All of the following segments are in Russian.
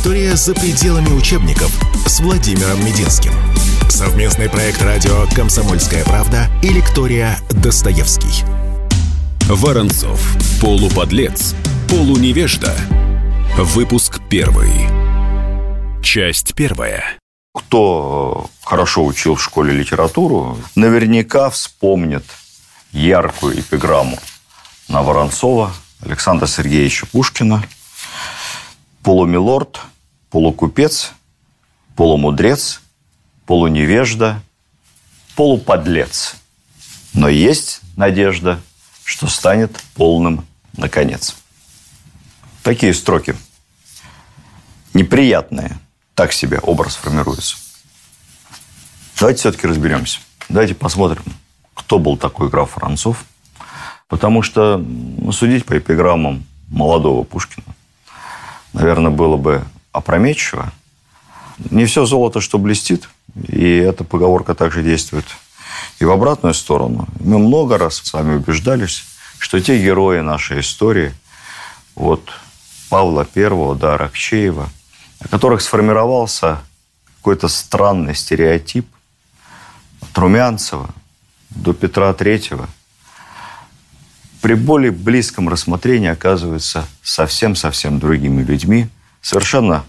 История за пределами учебников с Владимиром Мединским. Совместный проект радио «Комсомольская правда» и лектория «Достоевский». Воронцов. Полуподлец. Полуневежда. Выпуск первый. Часть первая. Кто хорошо учил в школе литературу, наверняка вспомнит яркую эпиграмму на Воронцова Александра Сергеевича Пушкина. Полумилорд, полукупец, полумудрец, полуневежда, полуподлец. Но есть надежда, что станет полным наконец. Такие строки. Неприятные. Так себе образ формируется. Давайте все-таки разберемся. Давайте посмотрим, кто был такой граф Воронцов. Потому что ну, судить по эпиграммам молодого Пушкина, наверное, было бы опрометчиво. Не все золото, что блестит. И эта поговорка также действует и в обратную сторону. Мы много раз с вами убеждались, что те герои нашей истории, вот Павла Первого, да, Аракчеева, о которых сформировался какой-то странный стереотип от Румянцева до Петра Третьего, при более близком рассмотрении оказываются совсем-совсем другими людьми, совершенно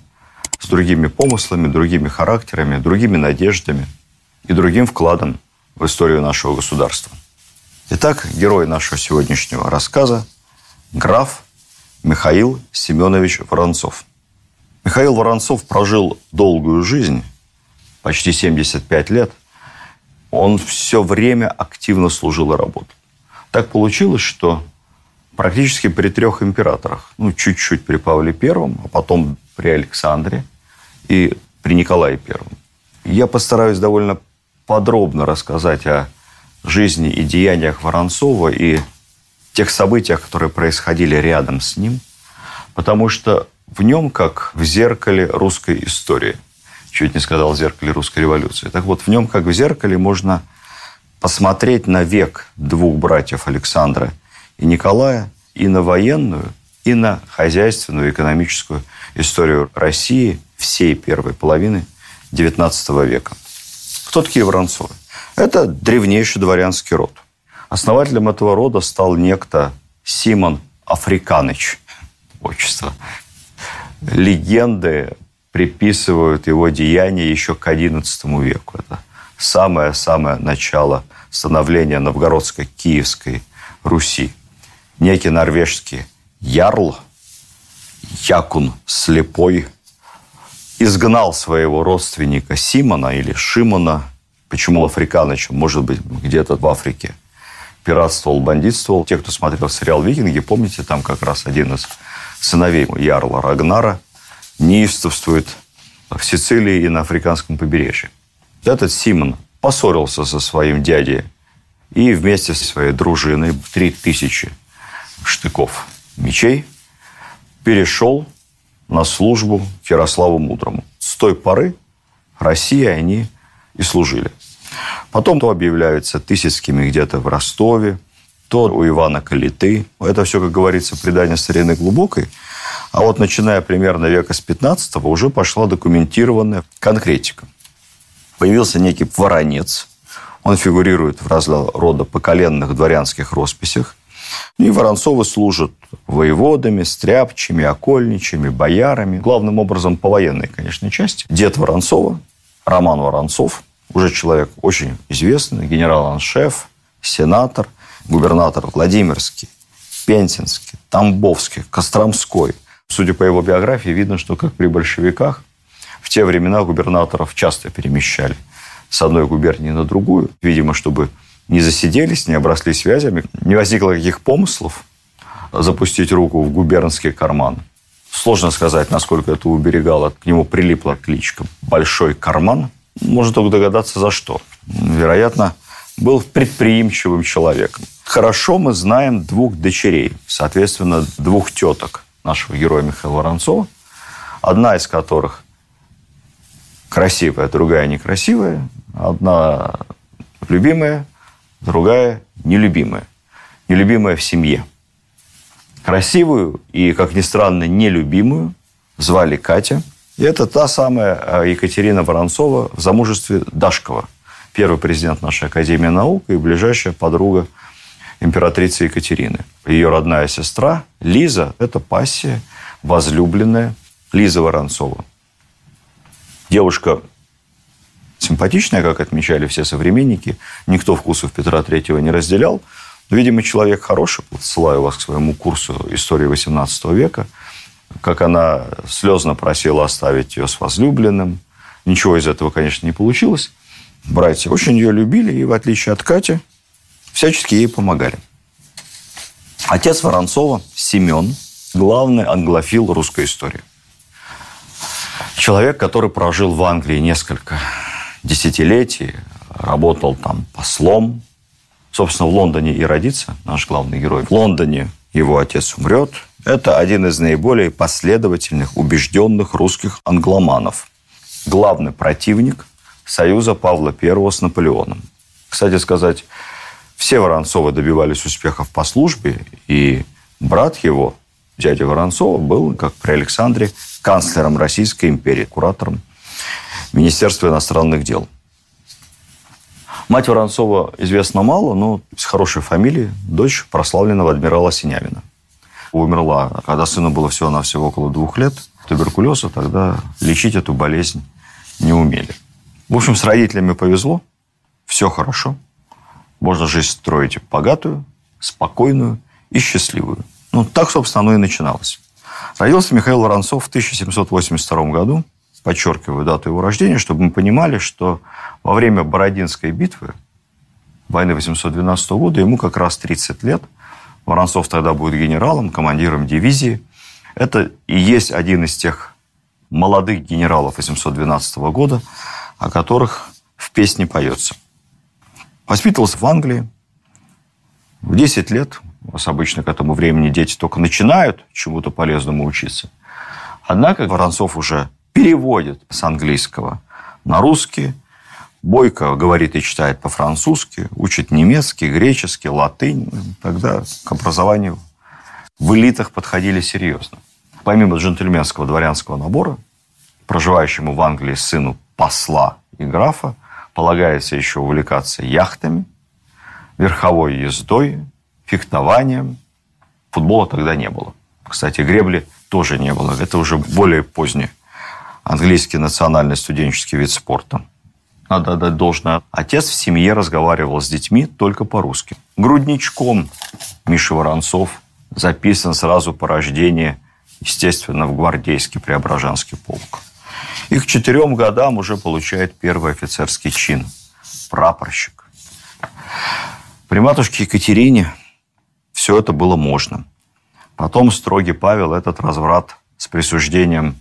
с другими помыслами, другими характерами, другими надеждами и другим вкладом в историю нашего государства. Итак, герой нашего сегодняшнего рассказа – граф Михаил Семенович Воронцов. Михаил Воронцов прожил долгую жизнь, почти 75 лет. Он все время активно служил и работал. Так получилось, что практически при трех императорах, ну, чуть-чуть при Павле Первом, а потом при Александре и при Николае Первом. Я постараюсь довольно подробно рассказать о жизни и деяниях Воронцова и тех событиях, которые происходили рядом с ним, потому что в нем как в зеркале русской истории. Чуть не сказал зеркале русской революции. Так вот, в нем как в зеркале можно посмотреть на век двух братьев Александра и Николая и на военную, и на хозяйственную, экономическую историю России всей первой половины XIX века. Кто такие Воронцовы? Это древнейший дворянский род. Основателем этого рода стал некто Симон Африканыч. Отчество. Легенды приписывают его деяния еще к XI веку. Это самое-самое начало становления новгородской киевской Руси. Некий норвежский ярл, Якун Слепой, изгнал своего родственника Симона или Шимона, почему африканычем, может быть, где-то в Африке, пиратствовал, бандитствовал. Те, кто смотрел сериал «Викинги», помните, там как раз один из сыновей Ярла Рагнара неистовствует в Сицилии и на африканском побережье. Этот Симон поссорился со своим дядей и вместе со своей дружиной в 3000 штыков мечей перешел на службу к Ярославу Мудрому. С той поры России они и служили. Потом то объявляются Тысяцкими где-то в Ростове, то у Ивана Калиты. Это все, как говорится, предание старины глубокой. А вот начиная примерно века с 15 уже пошла документированная конкретика появился некий воронец. Он фигурирует в разного рода поколенных дворянских росписях. И Воронцовы служат воеводами, стряпчими, окольничами, боярами. Главным образом по военной, конечно, части. Дед Воронцова, Роман Воронцов, уже человек очень известный, генерал-аншеф, сенатор, губернатор Владимирский, Пензенский, Тамбовский, Костромской. Судя по его биографии, видно, что как при большевиках в те времена губернаторов часто перемещали с одной губернии на другую, видимо, чтобы не засиделись, не обросли связями, не возникло каких помыслов запустить руку в губернский карман. Сложно сказать, насколько это уберегало. К нему прилипла кличка «Большой карман». Можно только догадаться, за что. Вероятно, был предприимчивым человеком. Хорошо мы знаем двух дочерей, соответственно, двух теток нашего героя Михаила Воронцова, одна из которых красивая, другая некрасивая. Одна любимая, другая нелюбимая. Нелюбимая в семье. Красивую и, как ни странно, нелюбимую звали Катя. И это та самая э, Екатерина Воронцова в замужестве Дашкова, первый президент нашей Академии наук и ближайшая подруга императрицы Екатерины. Ее родная сестра Лиза – это пассия, возлюбленная Лиза Воронцова. Девушка симпатичная, как отмечали все современники. Никто вкусов Петра Третьего не разделял. Видимо, человек хороший. Ссылаю вас к своему курсу истории XVIII века. Как она слезно просила оставить ее с возлюбленным. Ничего из этого, конечно, не получилось. Братья очень ее любили, и в отличие от Кати, всячески ей помогали. Отец Воронцова, Семен, главный англофил русской истории. Человек, который прожил в Англии несколько десятилетий, работал там послом. Собственно, в Лондоне и родится наш главный герой. В Лондоне его отец умрет. Это один из наиболее последовательных, убежденных русских англоманов. Главный противник союза Павла I с Наполеоном. Кстати сказать, все Воронцовы добивались успехов по службе, и брат его, дядя Воронцова, был, как при Александре, канцлером Российской империи, куратором Министерства иностранных дел. Мать Воронцова известна мало, но с хорошей фамилией, дочь прославленного адмирала Синявина. Умерла, когда сыну было всего-навсего около двух лет, туберкулеза, тогда лечить эту болезнь не умели. В общем, с родителями повезло, все хорошо. Можно жизнь строить богатую, спокойную и счастливую. Ну, так, собственно, оно и начиналось. Родился Михаил Воронцов в 1782 году подчеркиваю дату его рождения, чтобы мы понимали, что во время Бородинской битвы, войны 812 года, ему как раз 30 лет. Воронцов тогда будет генералом, командиром дивизии. Это и есть один из тех молодых генералов 812 года, о которых в песне поется. Воспитывался в Англии. В 10 лет, у вас обычно к этому времени дети только начинают чему-то полезному учиться. Однако Воронцов уже переводит с английского на русский. Бойко говорит и читает по-французски, учит немецкий, греческий, латынь. Тогда к образованию в элитах подходили серьезно. Помимо джентльменского дворянского набора, проживающему в Англии сыну посла и графа, полагается еще увлекаться яхтами, верховой ездой, фехтованием. Футбола тогда не было. Кстати, гребли тоже не было. Это уже более позднее английский национальный студенческий вид спорта. Надо отдать должное. Отец в семье разговаривал с детьми только по-русски. Грудничком Миша Воронцов записан сразу по рождении, естественно, в гвардейский Преображенский полк. И к четырем годам уже получает первый офицерский чин – прапорщик. При матушке Екатерине все это было можно. Потом строгий Павел этот разврат с присуждением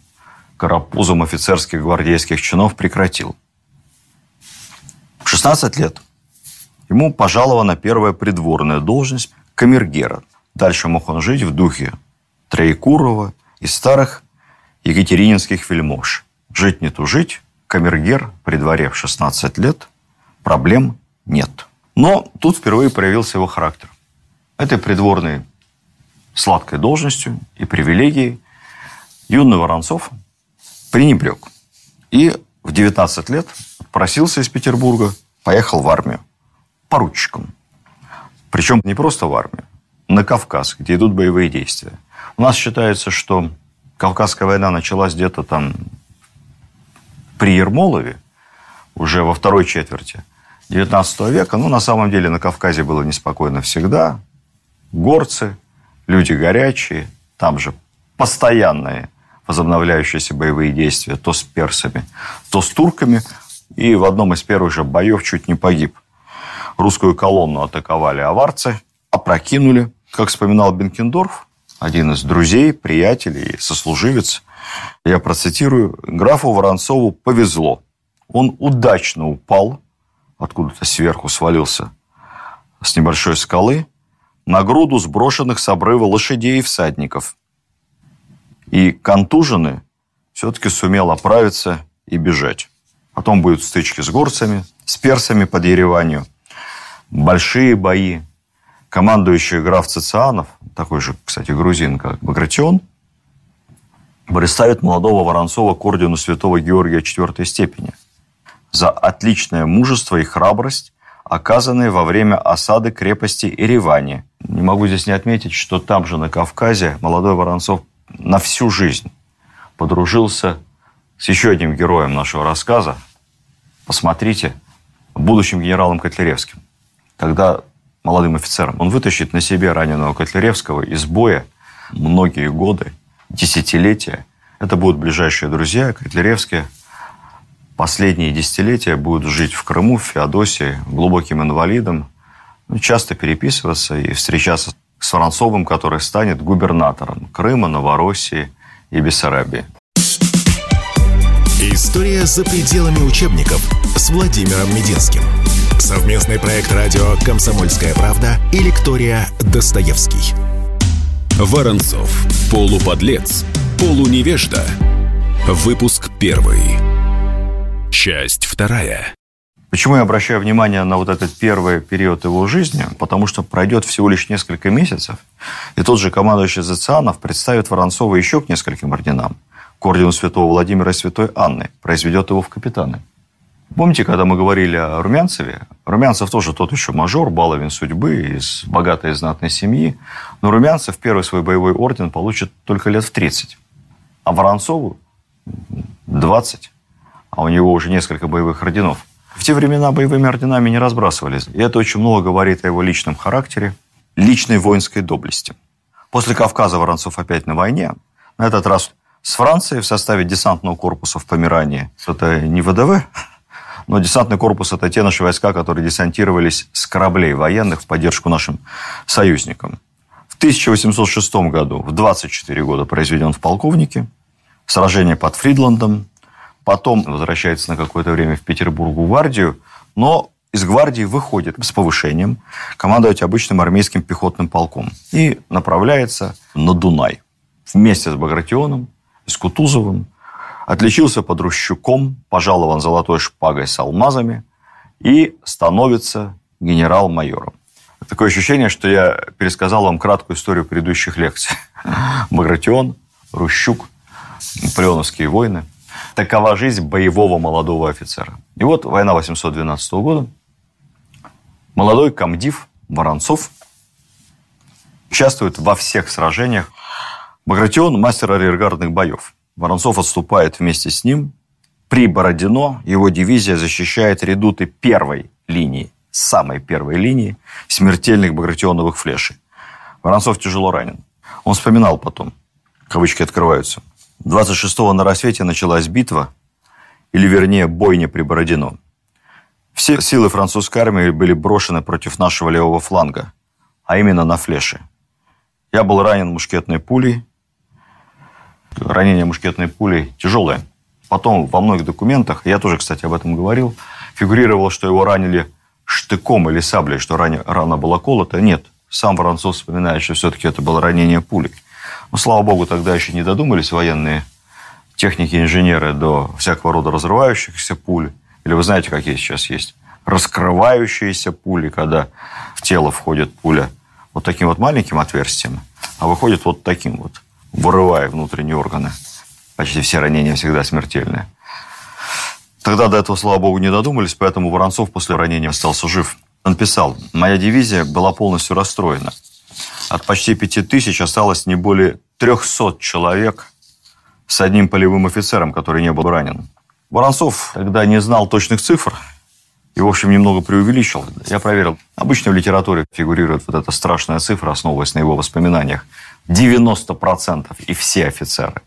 карапузом офицерских гвардейских чинов прекратил. В 16 лет ему пожалована первая придворная должность камергера. Дальше мог он жить в духе Троекурова и старых екатерининских вельмож. Жить не тужить, камергер при дворе в 16 лет, проблем нет. Но тут впервые проявился его характер. Этой придворной сладкой должностью и привилегией юный Воронцов пренебрег. И в 19 лет просился из Петербурга, поехал в армию поручиком. Причем не просто в армию, на Кавказ, где идут боевые действия. У нас считается, что Кавказская война началась где-то там при Ермолове, уже во второй четверти 19 века. Но на самом деле на Кавказе было неспокойно всегда. Горцы, люди горячие, там же постоянные возобновляющиеся боевые действия то с персами, то с турками. И в одном из первых же боев чуть не погиб. Русскую колонну атаковали аварцы, опрокинули. Как вспоминал Бенкендорф, один из друзей, приятелей, сослуживец, я процитирую, графу Воронцову повезло. Он удачно упал, откуда-то сверху свалился с небольшой скалы, на груду сброшенных с обрыва лошадей и всадников. И контуженный все-таки сумел оправиться и бежать. Потом будут стычки с горцами, с персами под Ереванью, большие бои. Командующий граф Цицианов, такой же, кстати, грузин, как Багратион, представит молодого Воронцова к ордену святого Георгия четвертой степени за отличное мужество и храбрость, оказанные во время осады крепости Еревани. Не могу здесь не отметить, что там же, на Кавказе, молодой Воронцов на всю жизнь подружился с еще одним героем нашего рассказа. Посмотрите, будущим генералом Котляревским. Тогда молодым офицером. Он вытащит на себе раненого Котляревского из боя многие годы, десятилетия. Это будут ближайшие друзья. Котляревские последние десятилетия будут жить в Крыму, в Феодосии, глубоким инвалидом, ну, часто переписываться и встречаться с Воронцовым, который станет губернатором Крыма, Новороссии и Бессарабии. История за пределами учебников с Владимиром Мединским. Совместный проект радио «Комсомольская правда» и лектория «Достоевский». Воронцов. Полуподлец. Полуневежда. Выпуск первый. Часть вторая. Почему я обращаю внимание на вот этот первый период его жизни? Потому что пройдет всего лишь несколько месяцев, и тот же командующий Зацианов представит Воронцова еще к нескольким орденам. К ордену святого Владимира и святой Анны. Произведет его в капитаны. Помните, когда мы говорили о Румянцеве? Румянцев тоже тот еще мажор, баловин судьбы, из богатой и знатной семьи. Но Румянцев первый свой боевой орден получит только лет в 30. А Воронцову 20. А у него уже несколько боевых орденов. В те времена боевыми орденами не разбрасывались. И это очень много говорит о его личном характере, личной воинской доблести. После Кавказа Воронцов опять на войне. На этот раз с Францией в составе десантного корпуса в Померании. Это не ВДВ, но десантный корпус – это те наши войска, которые десантировались с кораблей военных в поддержку нашим союзникам. В 1806 году, в 24 года, произведен в полковнике. Сражение под Фридландом. Потом возвращается на какое-то время в Петербург в гвардию. Но из гвардии выходит с повышением командовать обычным армейским пехотным полком. И направляется на Дунай. Вместе с Багратионом, с Кутузовым, отличился под Рущуком, пожалован золотой шпагой с алмазами и становится генерал-майором. Такое ощущение, что я пересказал вам краткую историю предыдущих лекций. Багратион, Рущук, наполеоновские войны. Такова жизнь боевого молодого офицера. И вот война 812 года. Молодой комдив Воронцов участвует во всех сражениях. Багратион – мастер арьергардных боев. Воронцов отступает вместе с ним. При Бородино его дивизия защищает редуты первой линии, самой первой линии смертельных багратионовых флешей. Воронцов тяжело ранен. Он вспоминал потом, кавычки открываются. 26-го на рассвете началась битва, или вернее бойня при Бородино. Все силы французской армии были брошены против нашего левого фланга, а именно на флеше. Я был ранен мушкетной пулей, ранение мушкетной пулей тяжелое. Потом во многих документах, я тоже, кстати, об этом говорил, фигурировало, что его ранили штыком или саблей, что рана, была колота. Нет, сам Воронцов вспоминает, что все-таки это было ранение пулей. Но, слава богу, тогда еще не додумались военные техники, инженеры до всякого рода разрывающихся пуль. Или вы знаете, какие сейчас есть? Раскрывающиеся пули, когда в тело входит пуля вот таким вот маленьким отверстием, а выходит вот таким вот вырывая внутренние органы. Почти все ранения всегда смертельные. Тогда до этого, слава богу, не додумались, поэтому Воронцов после ранения остался жив. Он писал, «Моя дивизия была полностью расстроена. От почти пяти тысяч осталось не более трехсот человек с одним полевым офицером, который не был ранен. Воронцов тогда не знал точных цифр и, в общем, немного преувеличил. Я проверил. Обычно в литературе фигурирует вот эта страшная цифра, основываясь на его воспоминаниях. 90% и все офицеры.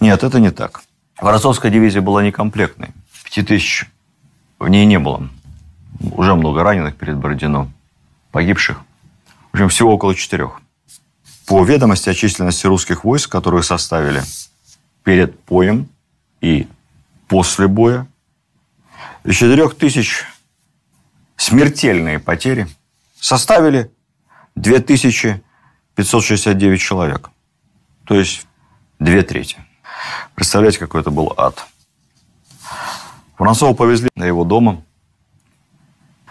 Нет, это не так. Воронцовская дивизия была некомплектной. Пяти тысяч в ней не было. Уже много раненых перед Бородино, погибших. Общем, всего около четырех. По ведомости о численности русских войск, которые составили перед боем и после боя, из четырех тысяч смертельные потери составили две тысячи 569 человек. То есть две трети. Представляете, какой это был ад. Воронцова повезли на его дома.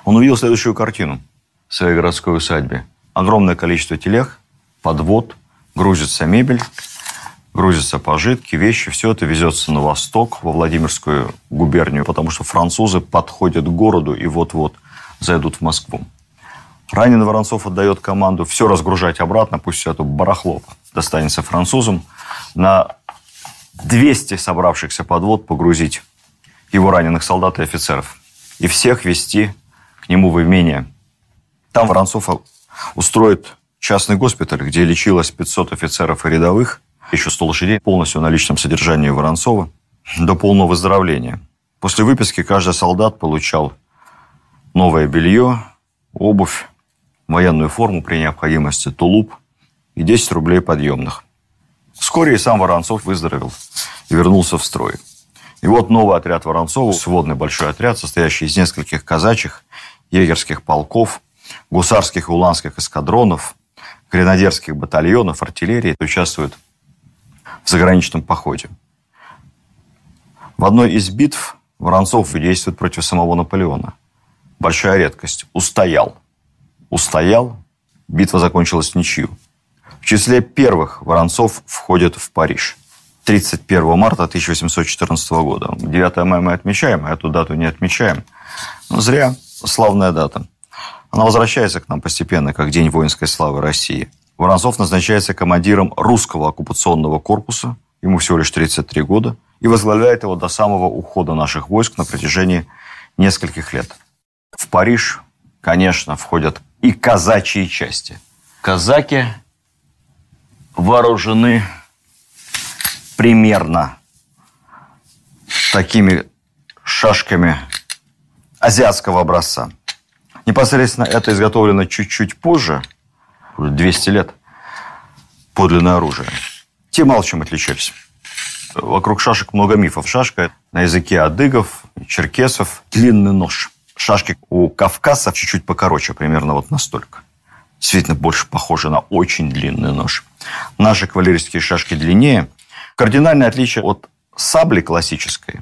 Он увидел следующую картину в своей городской усадьбе. Огромное количество телег, подвод, грузится мебель. грузятся пожитки, вещи, все это везется на восток, во Владимирскую губернию, потому что французы подходят к городу и вот-вот зайдут в Москву. Раненый Воронцов отдает команду все разгружать обратно, пусть все это барахло достанется французам, на 200 собравшихся подвод погрузить его раненых солдат и офицеров. И всех вести к нему в имение. Там Воронцов устроит частный госпиталь, где лечилось 500 офицеров и рядовых, еще 100 лошадей, полностью на личном содержании Воронцова, до полного выздоровления. После выписки каждый солдат получал новое белье, обувь, военную форму при необходимости, тулуп и 10 рублей подъемных. Вскоре и сам Воронцов выздоровел и вернулся в строй. И вот новый отряд Воронцова, сводный большой отряд, состоящий из нескольких казачьих, егерских полков, гусарских и уланских эскадронов, гренадерских батальонов, артиллерии, участвует в заграничном походе. В одной из битв Воронцов действует против самого Наполеона. Большая редкость. Устоял. Устоял. Битва закончилась ничью. В числе первых Воронцов входит в Париж. 31 марта 1814 года. 9 мая мы отмечаем, а эту дату не отмечаем. Но зря. Славная дата. Она возвращается к нам постепенно, как День воинской славы России. Воронцов назначается командиром русского оккупационного корпуса, ему всего лишь 33 года, и возглавляет его до самого ухода наших войск на протяжении нескольких лет. В Париж, конечно, входят и казачьи части. Казаки вооружены примерно такими шашками азиатского образца. Непосредственно это изготовлено чуть-чуть позже, уже 200 лет, подлинное оружие. Те мало чем отличались. Вокруг шашек много мифов. Шашка на языке адыгов, черкесов, длинный нож. Шашки у кавказцев чуть-чуть покороче, примерно вот настолько. Действительно, больше похожи на очень длинный нож. Наши кавалерийские шашки длиннее. Кардинальное отличие от сабли классической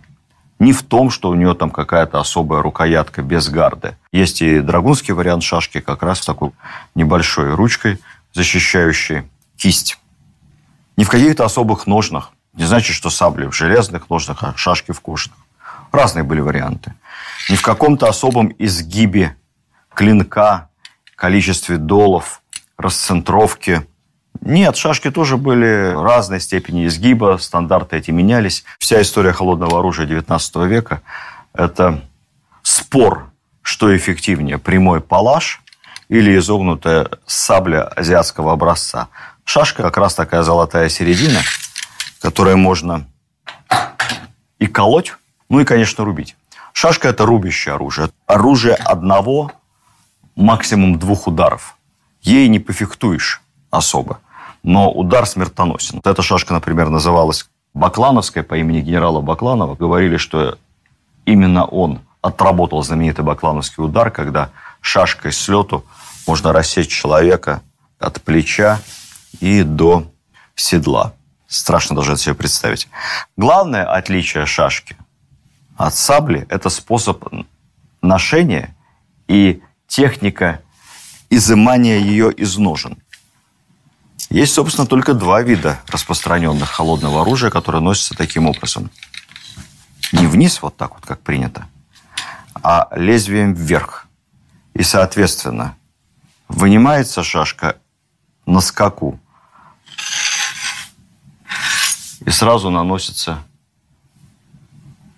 не в том, что у нее там какая-то особая рукоятка без гарды. Есть и драгунский вариант шашки, как раз с такой небольшой ручкой, защищающей кисть. Не в каких-то особых ножнах. Не значит, что сабли в железных ножнах, а шашки в кожаных. Разные были варианты. Не в каком-то особом изгибе клинка, количестве долов, расцентровки – нет, шашки тоже были разной степени изгиба, стандарты эти менялись. Вся история холодного оружия XIX века – это спор, что эффективнее, прямой палаш или изогнутая сабля азиатского образца. Шашка как раз такая золотая середина, которой можно и колоть, ну и, конечно, рубить. Шашка – это рубящее оружие. Оружие одного, максимум двух ударов. Ей не пофехтуешь особо но удар смертоносен. Вот эта шашка, например, называлась Баклановская по имени генерала Бакланова. Говорили, что именно он отработал знаменитый баклановский удар, когда шашкой с лету можно рассечь человека от плеча и до седла. Страшно даже это себе представить. Главное отличие шашки от сабли – это способ ношения и техника изымания ее из ножен. Есть, собственно, только два вида распространенных холодного оружия, которые носятся таким образом. Не вниз, вот так вот, как принято, а лезвием вверх. И, соответственно, вынимается шашка на скаку и сразу наносится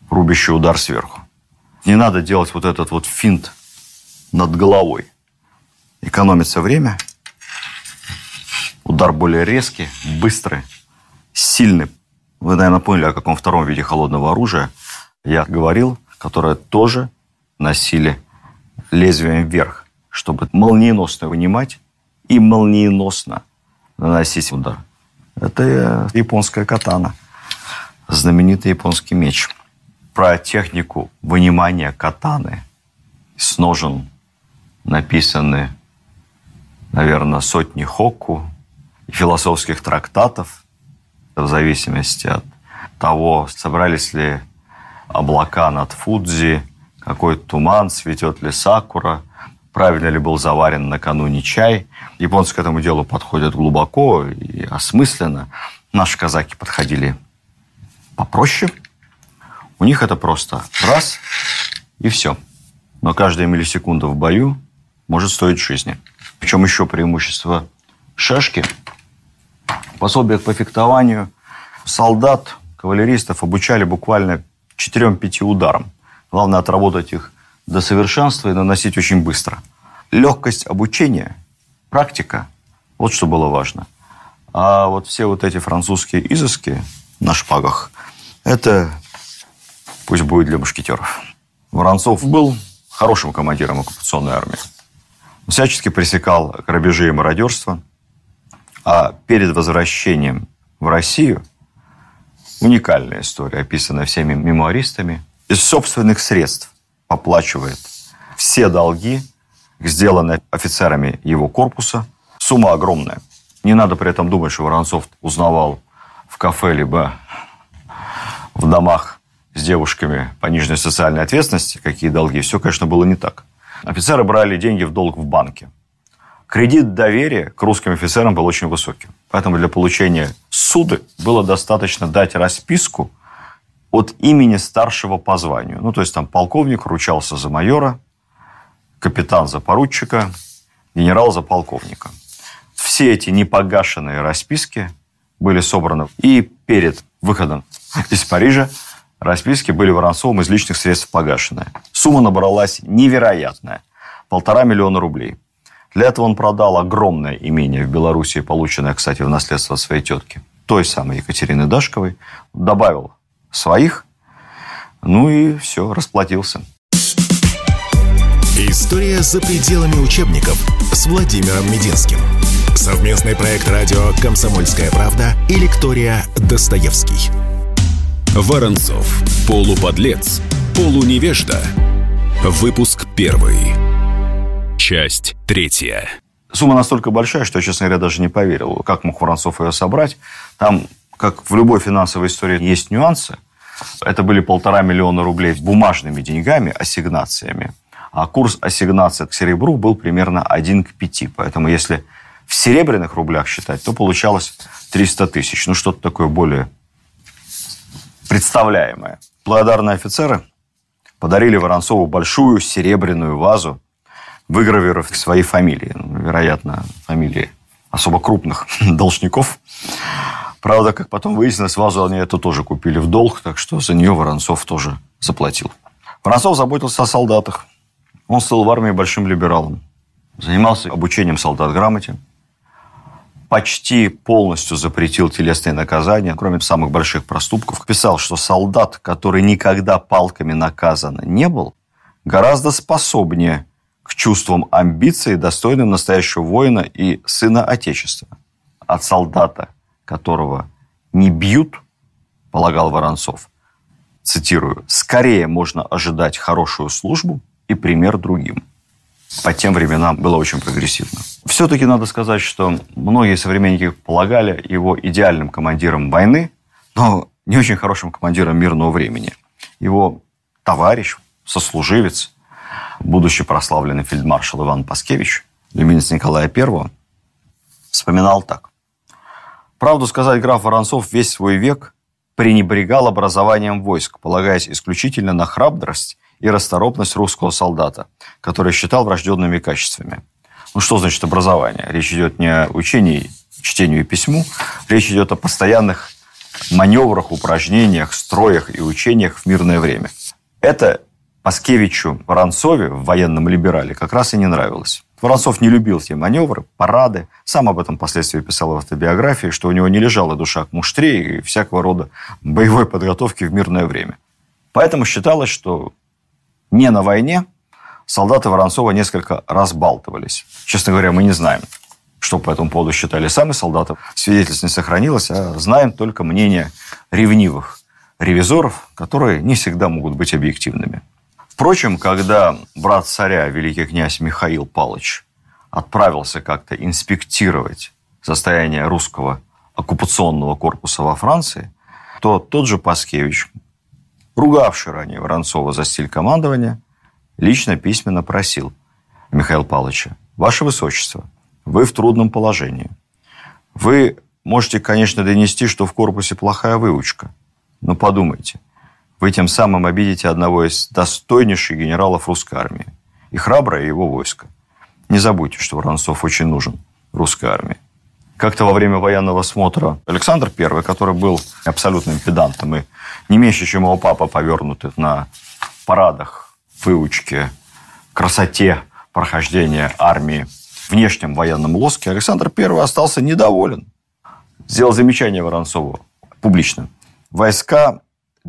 рубящий удар сверху. Не надо делать вот этот вот финт над головой. Экономится время – Удар более резкий, быстрый, сильный. Вы, наверное, поняли, о каком втором виде холодного оружия я говорил, которое тоже носили лезвием вверх, чтобы молниеносно вынимать и молниеносно наносить удар. Это японская катана, знаменитый японский меч. Про технику вынимания катаны с ножен написаны, наверное, сотни хокку, философских трактатов, в зависимости от того, собрались ли облака над Фудзи, какой туман, цветет ли сакура, правильно ли был заварен накануне чай. Японцы к этому делу подходят глубоко и осмысленно. Наши казаки подходили попроще. У них это просто раз и все. Но каждая миллисекунда в бою может стоить жизни. Причем еще преимущество шашки. Пособие по фехтованию солдат, кавалеристов обучали буквально 4-5 ударам. Главное отработать их до совершенства и наносить очень быстро. Легкость обучения, практика – вот что было важно. А вот все вот эти французские изыски на шпагах – это пусть будет для мушкетеров. Воронцов был хорошим командиром оккупационной армии. Всячески пресекал грабежи и мародерство. А перед возвращением в Россию уникальная история, описанная всеми мемуаристами, из собственных средств оплачивает все долги, сделанные офицерами его корпуса. Сумма огромная. Не надо при этом думать, что Воронцов узнавал в кафе либо в домах с девушками по нижней социальной ответственности, какие долги. Все, конечно, было не так. Офицеры брали деньги в долг в банке. Кредит доверия к русским офицерам был очень высоким. Поэтому для получения суды было достаточно дать расписку от имени старшего по званию. Ну, то есть там полковник ручался за майора, капитан за поручика, генерал за полковника. Все эти непогашенные расписки были собраны. И перед выходом из Парижа расписки были Воронцовым из личных средств погашены. Сумма набралась невероятная. Полтора миллиона рублей. Для этого он продал огромное имение в Белоруссии, полученное, кстати, в наследство от своей тетки, той самой Екатерины Дашковой, добавил своих, ну и все, расплатился. История за пределами учебников с Владимиром Мединским. Совместный проект радио «Комсомольская правда» и лектория «Достоевский». Воронцов. Полуподлец. Полуневежда. Выпуск первый. Часть третья. Сумма настолько большая, что я, честно говоря, даже не поверил, как мог Воронцов ее собрать. Там, как в любой финансовой истории, есть нюансы. Это были полтора миллиона рублей бумажными деньгами, ассигнациями. А курс ассигнации к серебру был примерно 1 к 5. Поэтому если в серебряных рублях считать, то получалось 300 тысяч. Ну, что-то такое более представляемое. Благодарные офицеры подарили Воронцову большую серебряную вазу, выгравировав свои фамилии. Ну, вероятно, фамилии особо крупных должников. Правда, как потом выяснилось, вазу они это тоже купили в долг, так что за нее Воронцов тоже заплатил. Воронцов заботился о солдатах. Он стал в армии большим либералом. Занимался обучением солдат грамоте почти полностью запретил телесные наказания, кроме самых больших проступков. Писал, что солдат, который никогда палками наказан не был, гораздо способнее к чувствам амбиции, достойным настоящего воина и сына Отечества. От солдата, которого не бьют, полагал Воронцов, цитирую, «скорее можно ожидать хорошую службу и пример другим» по тем временам было очень прогрессивно. Все-таки надо сказать, что многие современники полагали его идеальным командиром войны, но не очень хорошим командиром мирного времени. Его товарищ, сослуживец, будущий прославленный фельдмаршал Иван Паскевич, люминец Николая I, вспоминал так. Правду сказать, граф Воронцов весь свой век пренебрегал образованием войск, полагаясь исключительно на храбрость и расторопность русского солдата, который считал врожденными качествами. Ну, что значит образование? Речь идет не о учении, чтению и письму, речь идет о постоянных маневрах, упражнениях, строях и учениях в мирное время. Это Паскевичу Воронцове в военном либерале как раз и не нравилось. Воронцов не любил эти маневры, парады. Сам об этом впоследствии писал в автобиографии, что у него не лежала душа к муштре и всякого рода боевой подготовки в мирное время. Поэтому считалось, что не на войне, солдаты Воронцова несколько разбалтывались. Честно говоря, мы не знаем, что по этому поводу считали сами солдаты. Свидетельств не сохранилось, а знаем только мнение ревнивых ревизоров, которые не всегда могут быть объективными. Впрочем, когда брат царя, великий князь Михаил Палыч, отправился как-то инспектировать состояние русского оккупационного корпуса во Франции, то тот же Паскевич, ругавший ранее Воронцова за стиль командования, лично письменно просил Михаила Павловича, «Ваше Высочество, вы в трудном положении. Вы можете, конечно, донести, что в корпусе плохая выучка. Но подумайте, вы тем самым обидите одного из достойнейших генералов русской армии и храброе его войско. Не забудьте, что Воронцов очень нужен русской армии. Как-то во время военного смотра Александр I, который был абсолютным педантом и не меньше, чем его папа, повернутый на парадах, выучке, красоте прохождения армии, внешнем военном лоске, Александр I остался недоволен. Сделал замечание Воронцову публично. Войска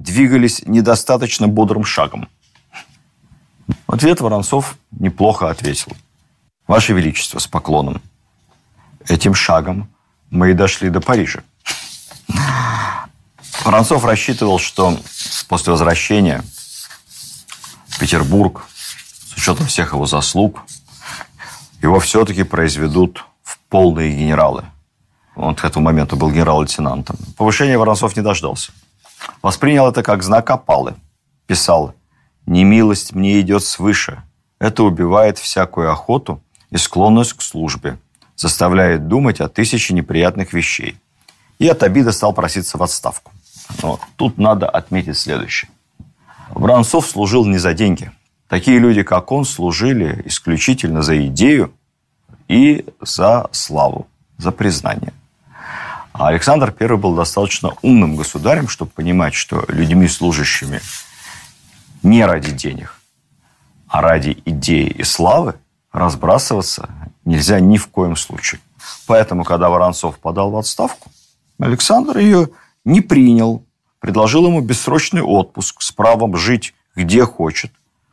двигались недостаточно бодрым шагом. В ответ Воронцов неплохо ответил. Ваше Величество, с поклоном. Этим шагом мы и дошли до Парижа. Воронцов рассчитывал, что после возвращения в Петербург, с учетом всех его заслуг, его все-таки произведут в полные генералы. Он к этому моменту был генерал-лейтенантом. Повышения Воронцов не дождался. Воспринял это как знак опалы. Писал, «Немилость мне идет свыше. Это убивает всякую охоту и склонность к службе, заставляет думать о тысяче неприятных вещей». И от обиды стал проситься в отставку. Но тут надо отметить следующее. Воронцов служил не за деньги. Такие люди, как он, служили исключительно за идею и за славу, за признание. А Александр I был достаточно умным государем, чтобы понимать, что людьми, служащими не ради денег, а ради идеи и славы, разбрасываться нельзя ни в коем случае. Поэтому, когда Воронцов подал в отставку, Александр ее не принял, предложил ему бессрочный отпуск с правом жить где хочет,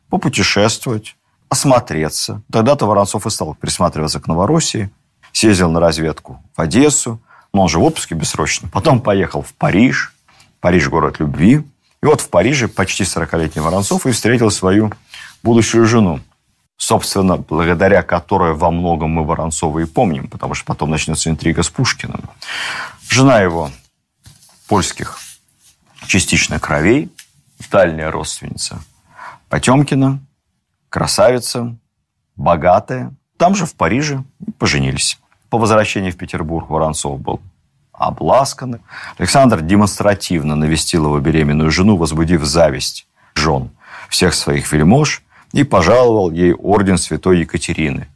попутешествовать, осмотреться. Тогда-то Воронцов и стал присматриваться к Новороссии, съездил на разведку в Одессу, но он же в отпуске бессрочно. Потом поехал в Париж. Париж – город любви. И вот в Париже почти 40-летний Воронцов и встретил свою будущую жену. Собственно, благодаря которой во многом мы Воронцова и помним, потому что потом начнется интрига с Пушкиным. Жена его польских частично кровей, дальняя родственница Потемкина, красавица, богатая. Там же, в Париже, поженились. По возвращении в Петербург Воронцов был обласкан. Александр демонстративно навестил его беременную жену, возбудив зависть жен всех своих вельмож и пожаловал ей орден святой Екатерины.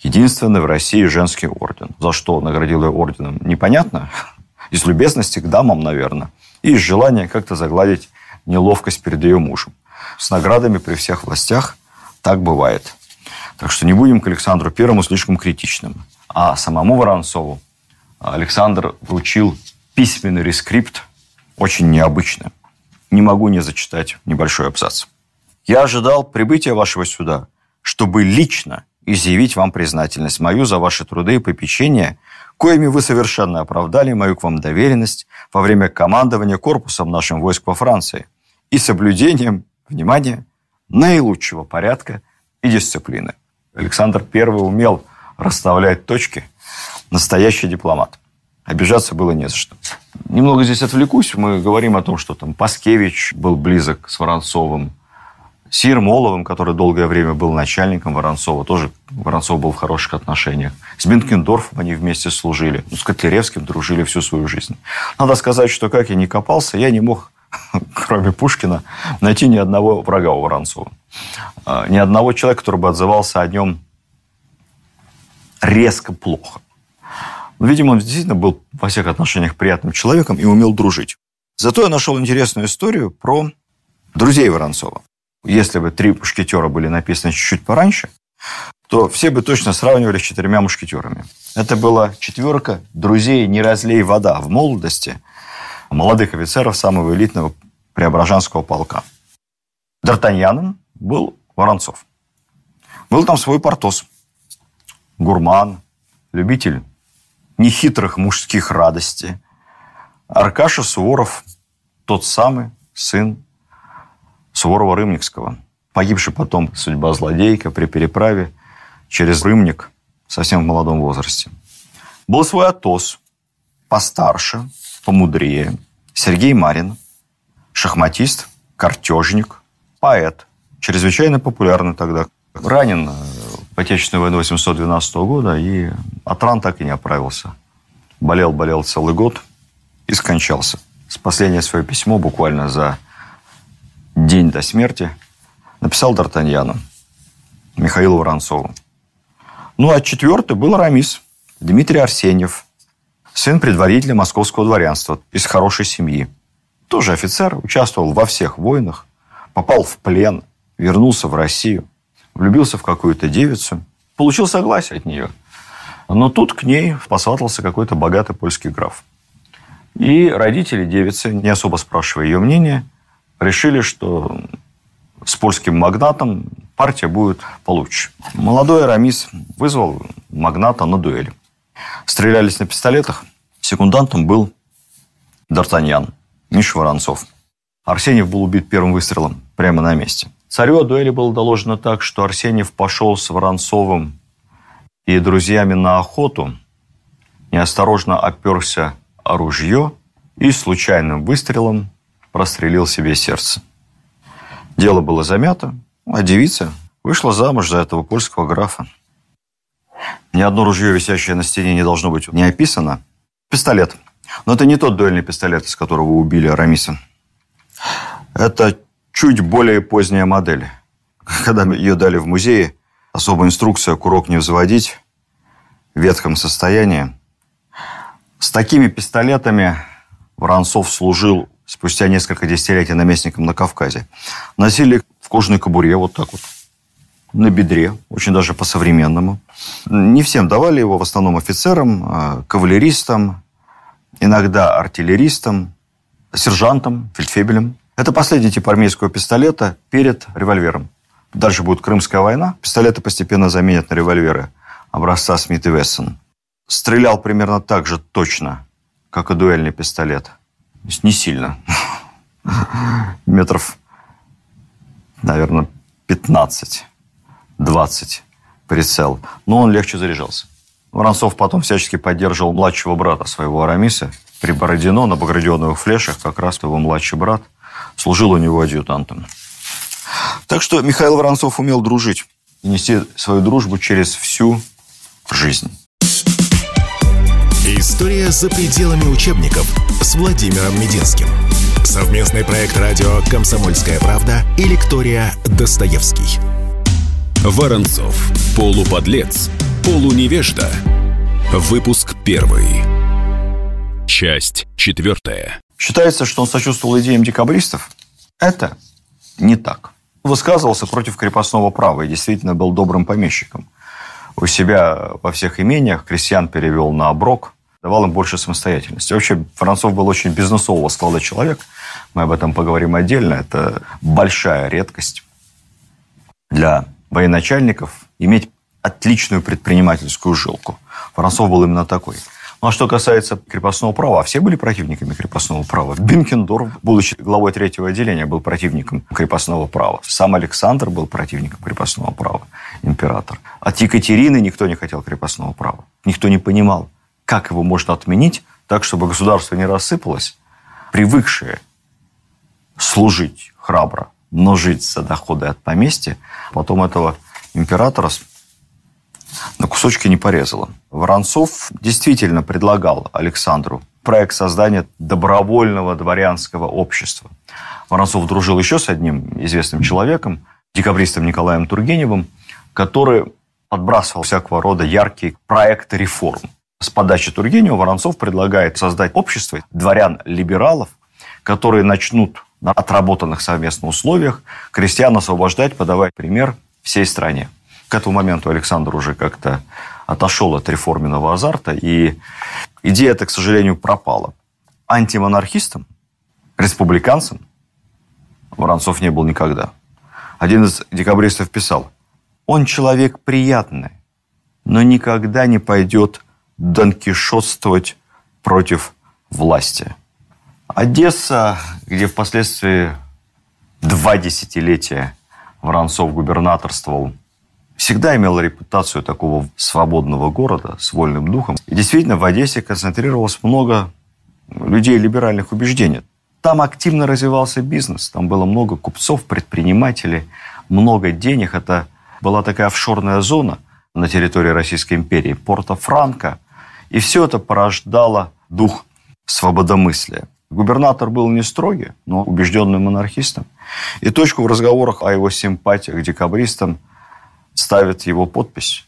Единственный в России женский орден. За что наградил ее орденом, непонятно. Из любезности к дамам, наверное. И из желания как-то загладить неловкость перед ее мужем. С наградами при всех властях так бывает. Так что не будем к Александру Первому слишком критичным. А самому Воронцову Александр вручил письменный рескрипт, очень необычно. Не могу не зачитать небольшой абзац. «Я ожидал прибытия вашего сюда, чтобы лично изъявить вам признательность мою за ваши труды и попечения, коими вы совершенно оправдали мою к вам доверенность во время командования корпусом нашим войск во Франции и соблюдением, внимание, наилучшего порядка и дисциплины». Александр I умел расставлять точки. Настоящий дипломат. Обижаться было не за что. Немного здесь отвлекусь. Мы говорим о том, что там Паскевич был близок с Воронцовым. Сир Моловым, который долгое время был начальником Воронцова, тоже Воронцов был в хороших отношениях. С Бенкендорфом они вместе служили. Ну, с Котляревским дружили всю свою жизнь. Надо сказать, что как я не копался, я не мог, кроме Пушкина, найти ни одного врага у Воронцова. А, ни одного человека, который бы отзывался о нем резко плохо. Но, видимо, он действительно был во всех отношениях приятным человеком и умел дружить. Зато я нашел интересную историю про друзей Воронцова. Если бы «Три мушкетера» были написаны чуть-чуть пораньше, то все бы точно сравнивали с четырьмя мушкетерами. Это была четверка друзей «Не разлей вода» в молодости молодых офицеров самого элитного Преображенского полка. Д'Артаньяном был Воронцов. Был там свой Портос – гурман, любитель нехитрых мужских радостей. Аркаша Суворов, тот самый сын Суворова-Рымникского, погибший потом судьба злодейка при переправе через Рымник совсем в молодом возрасте. Был свой Атос, постарше, помудрее, Сергей Марин, шахматист, картежник, поэт, чрезвычайно популярный тогда. Ранен в Отечественную войну 812 года, и Атран так и не оправился Болел-болел целый год и скончался. С последнее свое письмо буквально за день до смерти написал Д'Артаньяну, Михаилу Воронцову. Ну, а четвертый был Рамис, Дмитрий Арсеньев, сын предварителя московского дворянства из хорошей семьи. Тоже офицер, участвовал во всех войнах, попал в плен, вернулся в Россию, влюбился в какую-то девицу, получил согласие от нее. Но тут к ней посватался какой-то богатый польский граф. И родители девицы, не особо спрашивая ее мнения, решили, что с польским магнатом партия будет получше. Молодой Арамис вызвал магната на дуэль. Стрелялись на пистолетах. Секундантом был Д'Артаньян, Миша Воронцов. Арсеньев был убит первым выстрелом прямо на месте. Царю о дуэли было доложено так, что Арсеньев пошел с Воронцовым и друзьями на охоту, неосторожно оперся о ружье и случайным выстрелом прострелил себе сердце. Дело было замято, а девица вышла замуж за этого польского графа. Ни одно ружье, висящее на стене, не должно быть не описано. Пистолет. Но это не тот дуэльный пистолет, из которого убили Арамиса. Это чуть более поздняя модель. Когда ее дали в музее, особая инструкция курок не взводить в ветхом состоянии. С такими пистолетами Воронцов служил спустя несколько десятилетий наместником на Кавказе. Носили в кожаной кобуре вот так вот, на бедре, очень даже по-современному. Не всем давали его, в основном офицерам, а, кавалеристам, иногда артиллеристам, сержантам, фельдфебелям. Это последний тип армейского пистолета перед револьвером. Дальше будет Крымская война. Пистолеты постепенно заменят на револьверы образца Смит и Вессон. Стрелял примерно так же точно, как и дуэльный пистолет. То есть не сильно. Метров, наверное, 15 20 прицел. Но он легче заряжался. Воронцов потом всячески поддерживал младшего брата своего Арамиса. При Бородино на багродионовых флешах как раз его младший брат служил у него адъютантом. Так что Михаил Воронцов умел дружить и нести свою дружбу через всю жизнь. История за пределами учебников с Владимиром Мединским. Совместный проект радио «Комсомольская правда» и лектория «Достоевский». Воронцов. Полуподлец. Полуневежда. Выпуск первый. Часть четвертая. Считается, что он сочувствовал идеям декабристов. Это не так. Высказывался против крепостного права и действительно был добрым помещиком. У себя во всех имениях крестьян перевел на оброк, давал им больше самостоятельности. Вообще, Францов был очень бизнесового склада человек. Мы об этом поговорим отдельно. Это большая редкость для военачальников иметь отличную предпринимательскую жилку. Воронцов был именно такой. Ну, а что касается крепостного права, все были противниками крепостного права. Бенкендорф, будучи главой третьего отделения, был противником крепостного права. Сам Александр был противником крепостного права, император. От Екатерины никто не хотел крепостного права. Никто не понимал, как его можно отменить так, чтобы государство не рассыпалось, привыкшее служить храбро, но жить за доходы от поместья, потом этого императора на кусочки не порезало. Воронцов действительно предлагал Александру проект создания добровольного дворянского общества. Воронцов дружил еще с одним известным человеком, декабристом Николаем Тургеневым, который подбрасывал всякого рода яркие проекты реформ. С подачи Тургенева Воронцов предлагает создать общество дворян-либералов, которые начнут на отработанных совместно условиях крестьян освобождать, подавать пример всей стране. К этому моменту Александр уже как-то отошел от реформенного азарта, и идея эта, к сожалению, пропала. Антимонархистом, республиканцем Воронцов не был никогда. Один из декабристов писал, он человек приятный, но никогда не пойдет донкишотствовать против власти. Одесса, где впоследствии два десятилетия Воронцов губернаторствовал, всегда имела репутацию такого свободного города с вольным духом. И действительно, в Одессе концентрировалось много людей либеральных убеждений. Там активно развивался бизнес, там было много купцов, предпринимателей, много денег. Это была такая офшорная зона на территории Российской империи, Порто-Франко И все это порождало дух свободомыслия. Губернатор был не строгий, но убежденным монархистом. И точку в разговорах о его симпатиях к декабристам ставит его подпись.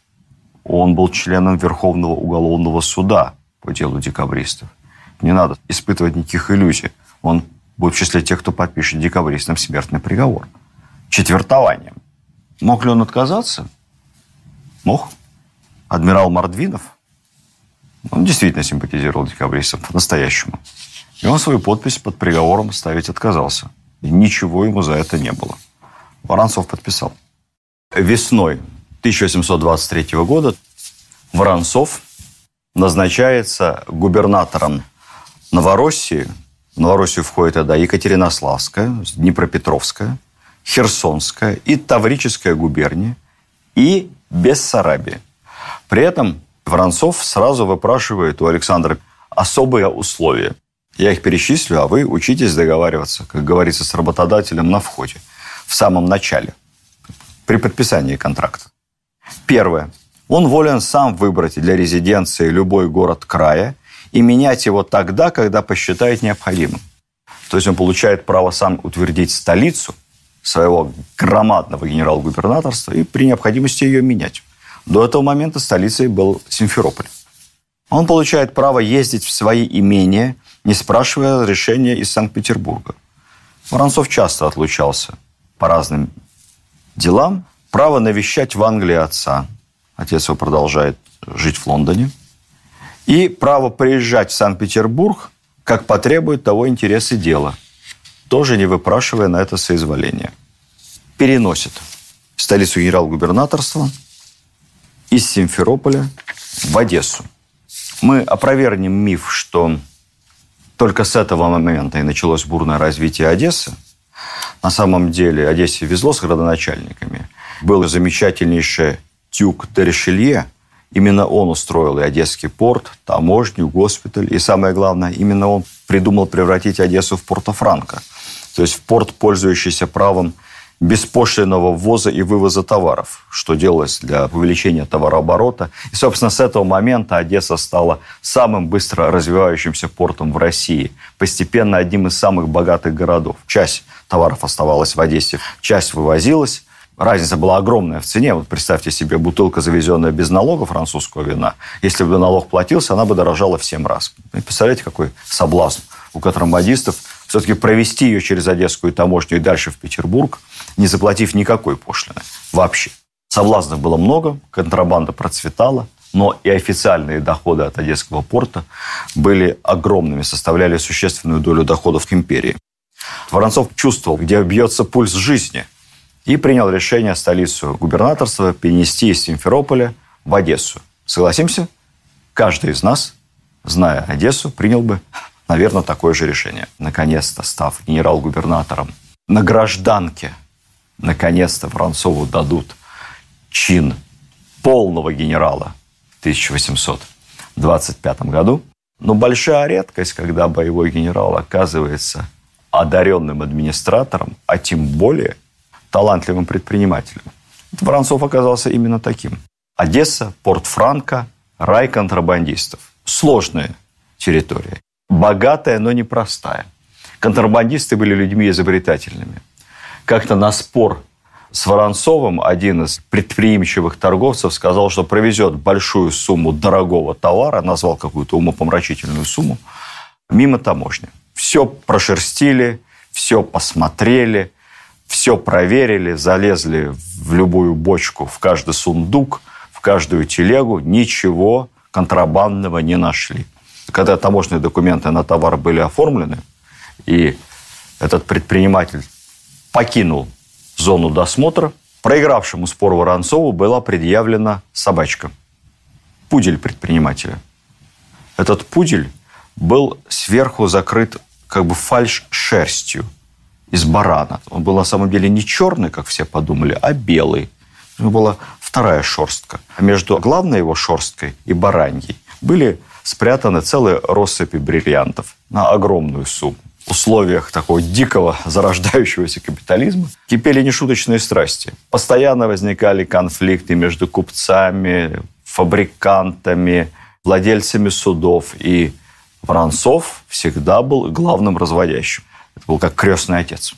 Он был членом Верховного уголовного суда по делу декабристов. Не надо испытывать никаких иллюзий. Он будет в числе тех, кто подпишет декабристам смертный приговор. Четвертованием. Мог ли он отказаться? Мог. Адмирал Мордвинов, он действительно симпатизировал декабристам по-настоящему. И он свою подпись под приговором ставить отказался. И ничего ему за это не было. Воронцов подписал. Весной 1823 года Воронцов назначается губернатором Новороссии. В Новороссию входит тогда Екатеринославская, Днепропетровская, Херсонская и Таврическая губерния и Бессарабия. При этом Воронцов сразу выпрашивает у Александра особые условия. Я их перечислю, а вы учитесь договариваться, как говорится, с работодателем на входе, в самом начале, при подписании контракта. Первое. Он волен сам выбрать для резиденции любой город края и менять его тогда, когда посчитает необходимым. То есть он получает право сам утвердить столицу своего громадного генерал-губернаторства и при необходимости ее менять. До этого момента столицей был Симферополь. Он получает право ездить в свои имения – не спрашивая разрешения из Санкт-Петербурга. Воронцов часто отлучался по разным делам. Право навещать в Англии отца. Отец его продолжает жить в Лондоне. И право приезжать в Санкт-Петербург, как потребует того интересы дела, тоже не выпрашивая на это соизволение. Переносит столицу генерал-губернаторства из Симферополя в Одессу. Мы опровергнем миф, что только с этого момента и началось бурное развитие Одессы. На самом деле Одессе везло с градоначальниками. Был замечательнейший Тюк Тершелье. Именно он устроил и Одесский порт, таможню, госпиталь. И самое главное, именно он придумал превратить Одессу в Порто-Франко. То есть в порт, пользующийся правом беспошлиного ввоза и вывоза товаров, что делалось для увеличения товарооборота. И, собственно, с этого момента Одесса стала самым быстро развивающимся портом в России, постепенно одним из самых богатых городов. Часть товаров оставалась в Одессе, часть вывозилась. Разница была огромная в цене. Вот представьте себе, бутылка, завезенная без налога французского вина. Если бы налог платился, она бы дорожала в 7 раз. И представляете, какой соблазн у контрабандистов все-таки провести ее через Одесскую таможню и дальше в Петербург, не заплатив никакой пошлины вообще. Соблазнов было много, контрабанда процветала, но и официальные доходы от Одесского порта были огромными, составляли существенную долю доходов империи. Воронцов чувствовал, где бьется пульс жизни, и принял решение столицу губернаторства перенести из Симферополя в Одессу. Согласимся? Каждый из нас, зная Одессу, принял бы наверное, такое же решение. Наконец-то, став генерал-губернатором на гражданке, наконец-то Воронцову дадут чин полного генерала в 1825 году. Но большая редкость, когда боевой генерал оказывается одаренным администратором, а тем более талантливым предпринимателем. Воронцов оказался именно таким. Одесса, Порт Франко, рай контрабандистов. Сложная территория богатая, но непростая. Контрабандисты были людьми изобретательными. Как-то на спор с Воронцовым один из предприимчивых торговцев сказал, что провезет большую сумму дорогого товара, назвал какую-то умопомрачительную сумму, мимо таможни. Все прошерстили, все посмотрели, все проверили, залезли в любую бочку, в каждый сундук, в каждую телегу, ничего контрабандного не нашли когда таможенные документы на товар были оформлены, и этот предприниматель покинул зону досмотра, проигравшему спор Воронцову была предъявлена собачка. Пудель предпринимателя. Этот пудель был сверху закрыт как бы фальш-шерстью из барана. Он был на самом деле не черный, как все подумали, а белый. У него была вторая шерстка. А между главной его шерсткой и бараньей были спрятаны целые россыпи бриллиантов на огромную сумму. Условиях такого дикого зарождающегося капитализма кипели нешуточные страсти. Постоянно возникали конфликты между купцами, фабрикантами, владельцами судов. И Воронцов всегда был главным разводящим. Это был как крестный отец.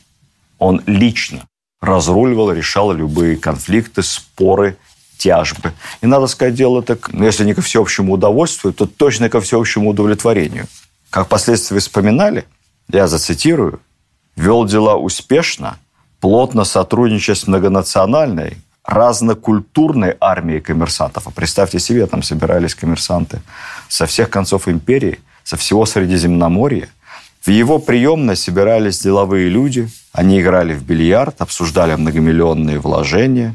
Он лично разруливал, решал любые конфликты, споры, тяжбы. И надо сказать, дело так, ну, если не ко всеобщему удовольствию, то точно ко всеобщему удовлетворению. Как впоследствии вспоминали, я зацитирую, вел дела успешно, плотно сотрудничая с многонациональной, разнокультурной армией коммерсантов. А представьте себе, там собирались коммерсанты со всех концов империи, со всего Средиземноморья. В его приемной собирались деловые люди, они играли в бильярд, обсуждали многомиллионные вложения,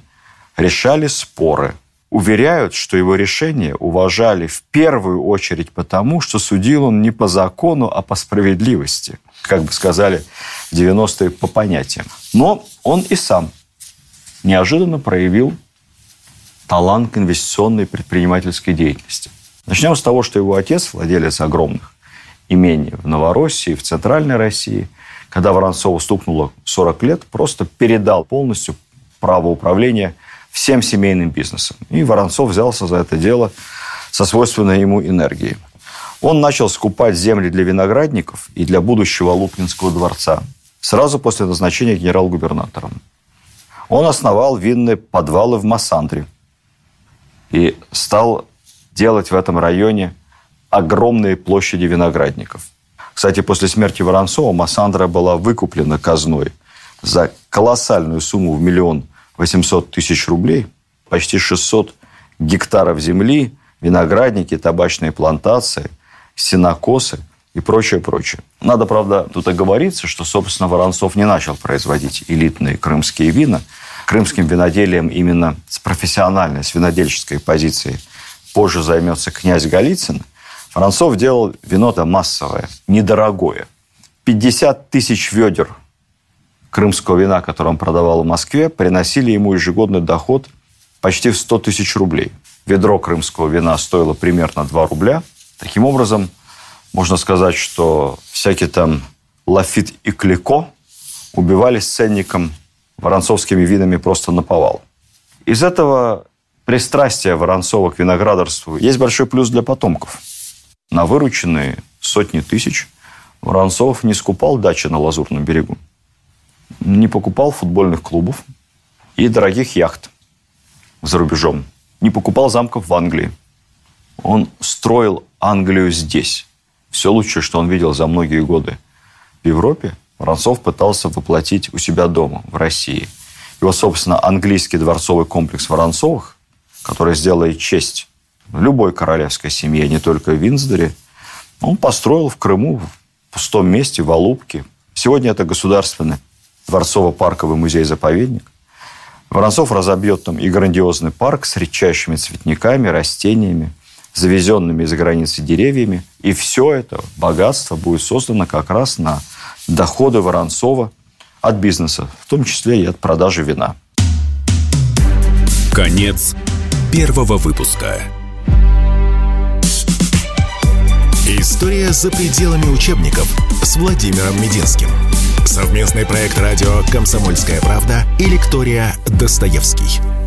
решали споры. Уверяют, что его решения уважали в первую очередь потому, что судил он не по закону, а по справедливости. Как бы сказали в 90-е по понятиям. Но он и сам неожиданно проявил талант к инвестиционной предпринимательской деятельности. Начнем с того, что его отец, владелец огромных имений в Новороссии, в Центральной России, когда Воронцову стукнуло 40 лет, просто передал полностью право управления всем семейным бизнесом. И Воронцов взялся за это дело со свойственной ему энергией. Он начал скупать земли для виноградников и для будущего Лупнинского дворца сразу после назначения генерал-губернатором. Он основал винные подвалы в Массандре и стал делать в этом районе огромные площади виноградников. Кстати, после смерти Воронцова Массандра была выкуплена казной за колоссальную сумму в миллион восемьсот тысяч рублей, почти 600 гектаров земли, виноградники, табачные плантации, сенокосы и прочее, прочее. Надо, правда, тут оговориться, что, собственно, Воронцов не начал производить элитные крымские вина. Крымским виноделием именно с профессиональной, с винодельческой позиции позже займется князь Голицын. Воронцов делал вино-то массовое, недорогое. 50 тысяч ведер крымского вина, которое он продавал в Москве, приносили ему ежегодный доход почти в 100 тысяч рублей. Ведро крымского вина стоило примерно 2 рубля. Таким образом, можно сказать, что всякие там Лафит и Клико убивались ценником воронцовскими винами просто на повал. Из этого пристрастия Воронцова к виноградарству есть большой плюс для потомков. На вырученные сотни тысяч Воронцов не скупал дачи на Лазурном берегу, не покупал футбольных клубов и дорогих яхт за рубежом, не покупал замков в Англии. Он строил Англию здесь, все лучшее, что он видел за многие годы в Европе, Воронцов пытался воплотить у себя дома, в России. Его, собственно, английский дворцовый комплекс Воронцовых, который сделает честь любой королевской семье, не только в Винсдоре, он построил в Крыму, в пустом месте, в Алубке. Сегодня это государственный дворцово-парковый музей-заповедник. Воронцов разобьет там и грандиозный парк с редчайшими цветниками, растениями, завезенными из-за границы деревьями. И все это богатство будет создано как раз на доходы Воронцова от бизнеса, в том числе и от продажи вина. Конец первого выпуска. История за пределами учебников с Владимиром Мединским. Совместный проект радио «Комсомольская правда» и лектория «Достоевский».